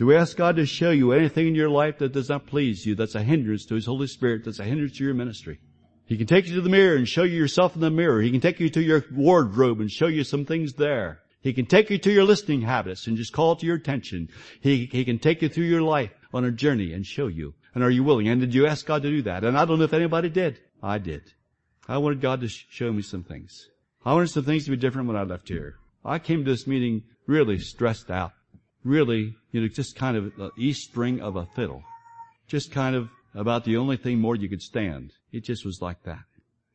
to ask God to show you anything in your life that does not please you, that's a hindrance to His Holy Spirit, that's a hindrance to your ministry. He can take you to the mirror and show you yourself in the mirror. He can take you to your wardrobe and show you some things there. He can take you to your listening habits and just call to your attention. He, he can take you through your life on a journey and show you. And are you willing? And did you ask God to do that? And I don't know if anybody did. I did. I wanted God to sh- show me some things. I wanted some things to be different when I left here. I came to this meeting really stressed out really, you know, just kind of the E string of a fiddle. Just kind of about the only thing more you could stand. It just was like that.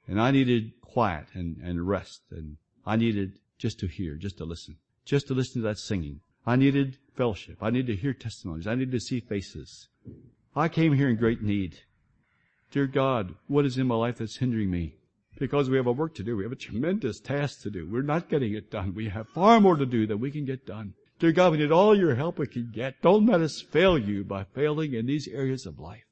And I needed quiet and, and rest and I needed just to hear, just to listen, just to listen to that singing. I needed fellowship. I needed to hear testimonies. I needed to see faces. I came here in great need. Dear God, what is in my life that's hindering me? Because we have a work to do. We have a tremendous task to do. We're not getting it done. We have far more to do than we can get done. Dear God, we need all your help we can get. Don't let us fail you by failing in these areas of life.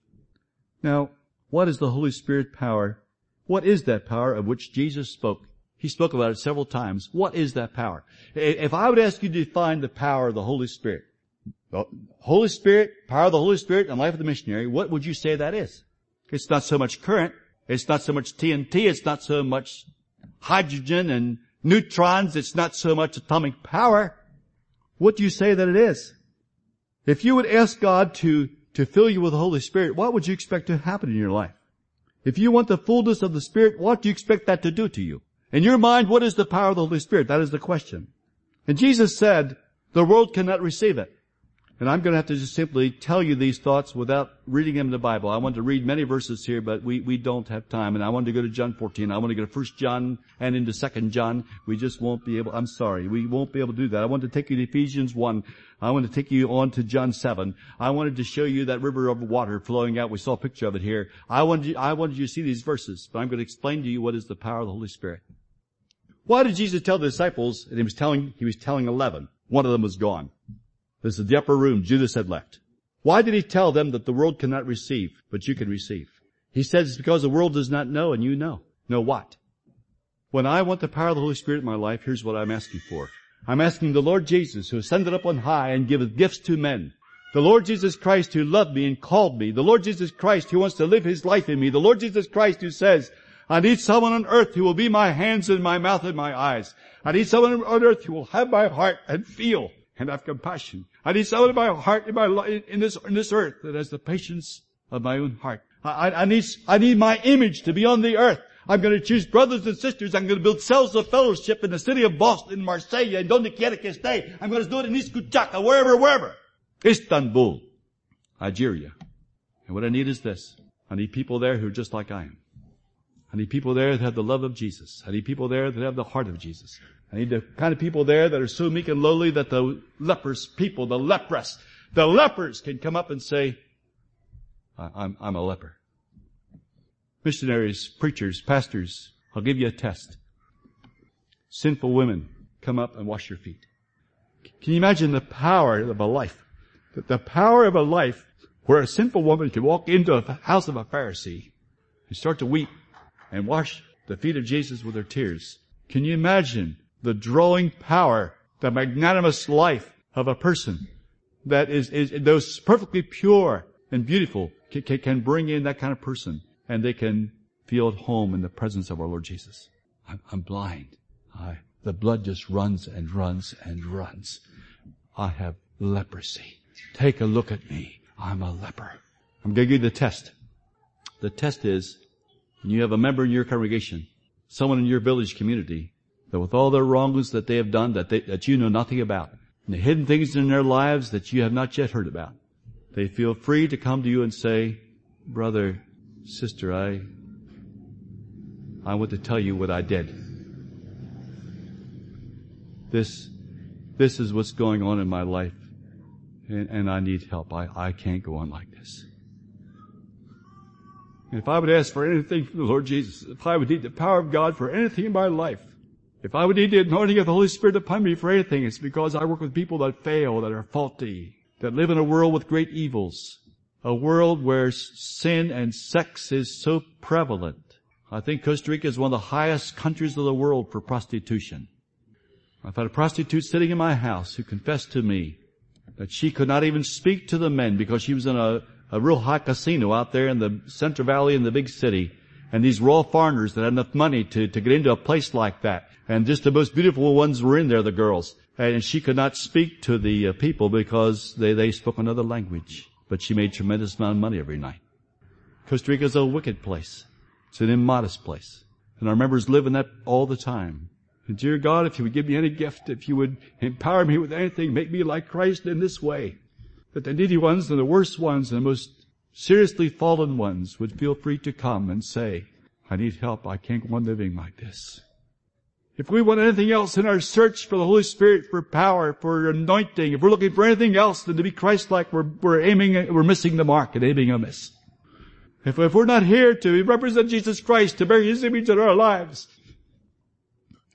Now, what is the Holy Spirit power? What is that power of which Jesus spoke? He spoke about it several times. What is that power? If I would ask you to define the power of the Holy Spirit, the Holy Spirit, power of the Holy Spirit and life of the missionary, what would you say that is? It's not so much current. It's not so much TNT. It's not so much hydrogen and neutrons. It's not so much atomic power. What do you say that it is? If you would ask God to, to fill you with the Holy Spirit, what would you expect to happen in your life? If you want the fullness of the Spirit, what do you expect that to do to you? In your mind, what is the power of the Holy Spirit? That is the question. And Jesus said, the world cannot receive it. And I'm going to have to just simply tell you these thoughts without reading them in the Bible. I want to read many verses here, but we, we don't have time. And I want to go to John 14. I want to go to 1 John and into 2 John. We just won't be able, I'm sorry, we won't be able to do that. I want to take you to Ephesians 1. I want to take you on to John 7. I wanted to show you that river of water flowing out. We saw a picture of it here. I wanted you, I wanted you to see these verses, but I'm going to explain to you what is the power of the Holy Spirit. Why did Jesus tell the disciples, and he was telling, he was telling 11, one of them was gone. This is the upper room Judas had left. Why did he tell them that the world cannot receive, but you can receive? He says it's because the world does not know and you know. Know what? When I want the power of the Holy Spirit in my life, here's what I'm asking for. I'm asking the Lord Jesus who ascended up on high and giveth gifts to men. The Lord Jesus Christ who loved me and called me. The Lord Jesus Christ who wants to live His life in me. The Lord Jesus Christ who says, I need someone on earth who will be my hands and my mouth and my eyes. I need someone on earth who will have my heart and feel and have compassion. I need someone in my heart, in my life, in this, in this earth that has the patience of my own heart. I, I, need, I need my image to be on the earth. I'm going to choose brothers and sisters. I'm going to build cells of fellowship in the city of Boston, Marseille, and Donde quiera que esté. I'm going to do it in Iskuchaka, wherever, wherever. Istanbul, Algeria. And what I need is this. I need people there who are just like I am. I need people there that have the love of Jesus. I need people there that have the heart of Jesus. I need the kind of people there that are so meek and lowly that the lepers people, the leprous, the lepers can come up and say, I'm, I'm a leper. Missionaries, preachers, pastors, I'll give you a test. Sinful women, come up and wash your feet. Can you imagine the power of a life? The power of a life where a sinful woman can walk into a house of a Pharisee and start to weep and wash the feet of Jesus with her tears. Can you imagine the drawing power, the magnanimous life of a person that is, is those perfectly pure and beautiful can, can bring in that kind of person and they can feel at home in the presence of our Lord Jesus. I'm, I'm blind. I, the blood just runs and runs and runs. I have leprosy. Take a look at me. I'm a leper. I'm going to give you the test. The test is, you have a member in your congregation, someone in your village community, that with all their wrongs that they have done, that they, that you know nothing about, and the hidden things in their lives that you have not yet heard about, they feel free to come to you and say, brother, sister, I, I want to tell you what I did. This, this is what's going on in my life and, and I need help. I, I can't go on like this. And if I would ask for anything from the Lord Jesus, if I would need the power of God for anything in my life, if I would need the anointing of the Holy Spirit upon me for anything, it's because I work with people that fail, that are faulty, that live in a world with great evils, a world where sin and sex is so prevalent. I think Costa Rica is one of the highest countries of the world for prostitution. I've had a prostitute sitting in my house who confessed to me that she could not even speak to the men because she was in a, a real high casino out there in the Central Valley in the big city. And these all foreigners that had enough money to, to get into a place like that. And just the most beautiful ones were in there, the girls. And she could not speak to the uh, people because they, they spoke another language. But she made tremendous amount of money every night. Costa Rica is a wicked place. It's an immodest place. And our members live in that all the time. And dear God, if you would give me any gift, if you would empower me with anything, make me like Christ in this way, that the needy ones and the worst ones and the most seriously fallen ones would feel free to come and say, I need help. I can't go on living like this. If we want anything else in our search for the Holy Spirit, for power, for anointing, if we're looking for anything else than to be Christ-like, we're, we're aiming, we're missing the mark and aiming amiss. If, if we're not here to represent Jesus Christ, to bear His image in our lives,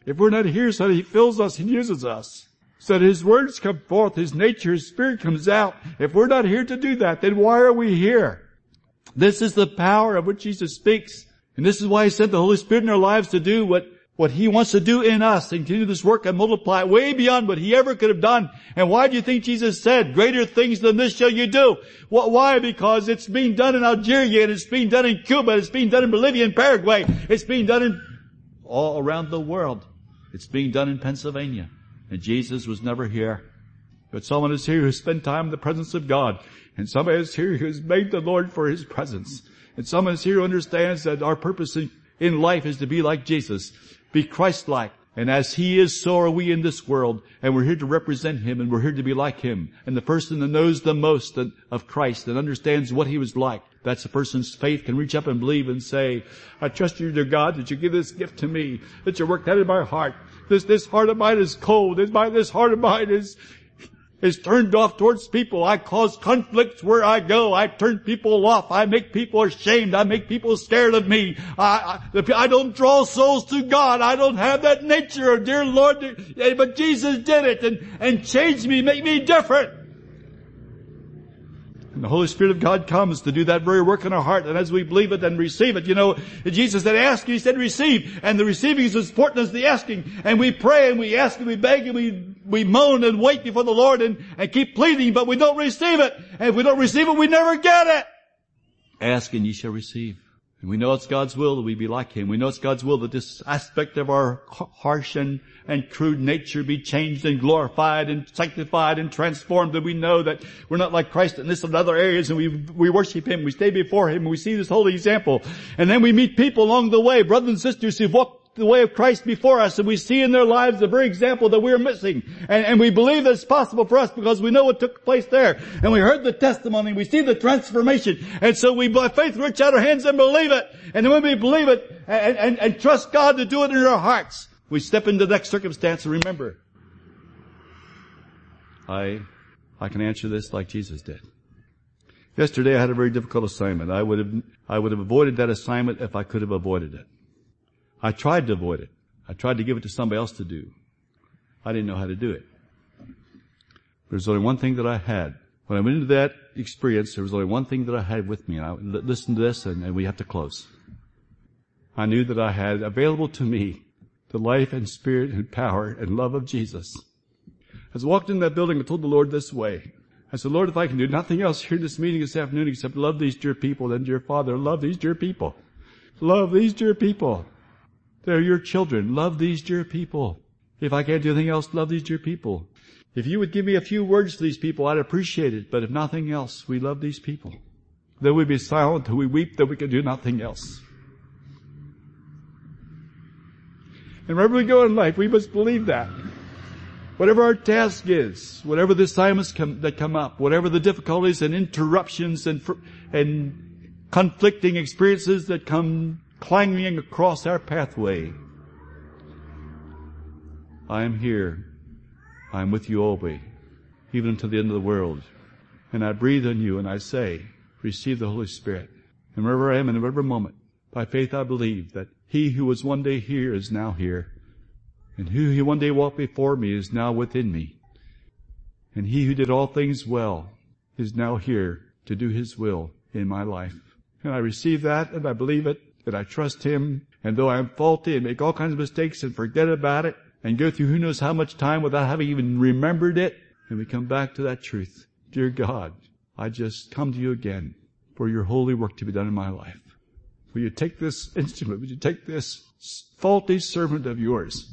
if we're not here so that He fills us and uses us, so that His words come forth, His nature, His Spirit comes out, if we're not here to do that, then why are we here? This is the power of which Jesus speaks. And this is why He sent the Holy Spirit in our lives to do what, what He wants to do in us and continue this work and multiply way beyond what He ever could have done. And why do you think Jesus said, greater things than this shall you do? Why? Because it's being done in Algeria and it's being done in Cuba, it's being done in Bolivia and Paraguay, it's being done in all around the world. It's being done in Pennsylvania. And Jesus was never here. But someone is here who spent time in the presence of God. And someone is here who has made the Lord for His presence. And someone is here who understands that our purpose in, in life is to be like Jesus. Be Christ-like. And as He is, so are we in this world. And we're here to represent Him and we're here to be like Him. And the person that knows the most of Christ and understands what He was like, that's the person's faith can reach up and believe and say, I trust you, dear God, that you give this gift to me, that you work that in my heart. This, this heart of mine is cold. This, my, this heart of mine is, is turned off towards people. I cause conflicts where I go. I turn people off. I make people ashamed. I make people scared of me. I, I, I don't draw souls to God. I don't have that nature, dear Lord. But Jesus did it and, and changed me, make me different. And the Holy Spirit of God comes to do that very work in our heart. And as we believe it and receive it, you know, Jesus said ask, He said receive. And the receiving is as important as the asking. And we pray and we ask and we beg and we, we moan and wait before the Lord and, and keep pleading, but we don't receive it. And if we don't receive it, we never get it. Ask and ye shall receive. We know it's God's will that we be like Him. We know it's God's will that this aspect of our harsh and, and crude nature be changed and glorified and sanctified and transformed. That we know that we're not like Christ in this and other areas and we, we worship Him, we stay before Him, we see this holy example. And then we meet people along the way, brothers and sisters who've walked the way of Christ before us and we see in their lives the very example that we're missing. And, and we believe that it's possible for us because we know what took place there. And we heard the testimony, we see the transformation. And so we by faith reach out our hands and believe it. And then when we believe it and, and, and trust God to do it in our hearts, we step into the next circumstance and remember, I, I can answer this like Jesus did. Yesterday I had a very difficult assignment. I would have, I would have avoided that assignment if I could have avoided it. I tried to avoid it. I tried to give it to somebody else to do. I didn't know how to do it. There's only one thing that I had. When I went into that experience, there was only one thing that I had with me, and I listened to this, and, and we have to close. I knew that I had available to me the life and spirit and power and love of Jesus. As I walked in that building, I told the Lord this way. I said, Lord, if I can do nothing else here in this meeting this afternoon except love these dear people, then dear Father, love these dear people. Love these dear people. They're your children. Love these dear people. If I can't do anything else, love these dear people. If you would give me a few words to these people, I'd appreciate it. But if nothing else, we love these people. Then we be silent till we weep that we can do nothing else. And wherever we go in life, we must believe that. Whatever our task is, whatever the assignments come, that come up, whatever the difficulties and interruptions and, and conflicting experiences that come clanging across our pathway, I am here. I am with you always, even until the end of the world. And I breathe on you and I say, receive the Holy Spirit. And wherever I am in whatever moment, by faith I believe that he who was one day here is now here. And who he one day walked before me is now within me. And he who did all things well is now here to do his will in my life. And I receive that and I believe it and I trust him. And though I am faulty and make all kinds of mistakes and forget about it and go through who knows how much time without having even remembered it, and we come back to that truth. Dear God, I just come to you again for your holy work to be done in my life. Will you take this instrument? Would you take this faulty servant of yours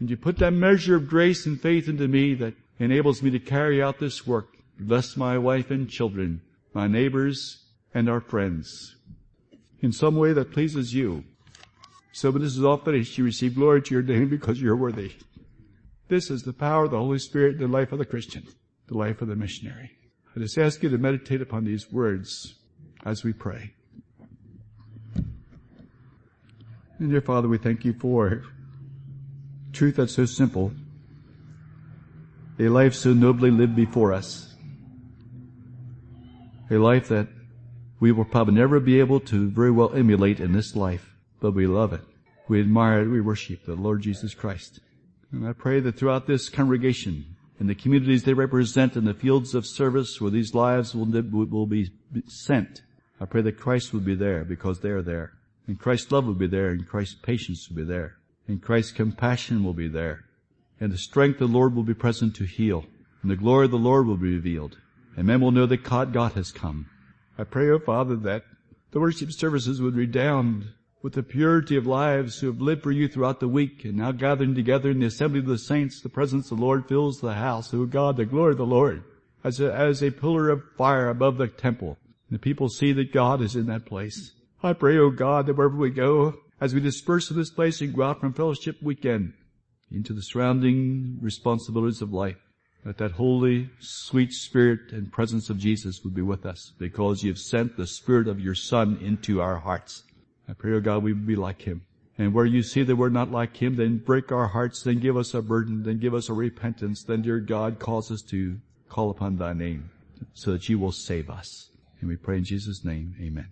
and you put that measure of grace and faith into me that enables me to carry out this work. Bless my wife and children, my neighbors, and our friends in some way that pleases you. So when this is all finished, you receive glory to your name because you're worthy. This is the power of the Holy Spirit the life of the Christian, the life of the missionary. I just ask you to meditate upon these words as we pray. And dear Father, we thank you for truth that's so simple, a life so nobly lived before us, a life that we will probably never be able to very well emulate in this life, but we love it. We admire it. We worship the Lord Jesus Christ. And I pray that throughout this congregation, in the communities they represent, in the fields of service where these lives will, will be sent, I pray that Christ will be there because they are there. And Christ's love will be there and Christ's patience will be there and Christ's compassion will be there. And the strength of the Lord will be present to heal. And the glory of the Lord will be revealed. And men will know that God has come. I pray, O oh Father, that the worship services would redound with the purity of lives who have lived for you throughout the week and now gathering together in the assembly of the saints, the presence of the Lord fills the house. O oh God, the glory of the Lord as a, as a pillar of fire above the temple. And the people see that God is in that place. I pray, O oh God, that wherever we go, as we disperse from this place and go out from fellowship weekend into the surrounding responsibilities of life, that that holy, sweet spirit and presence of Jesus would be with us because you've sent the spirit of your son into our hearts. I pray, O oh God, we would be like him. And where you see that we're not like him, then break our hearts, then give us a burden, then give us a repentance, then dear God, cause us to call upon thy name so that you will save us. And we pray in Jesus' name, amen.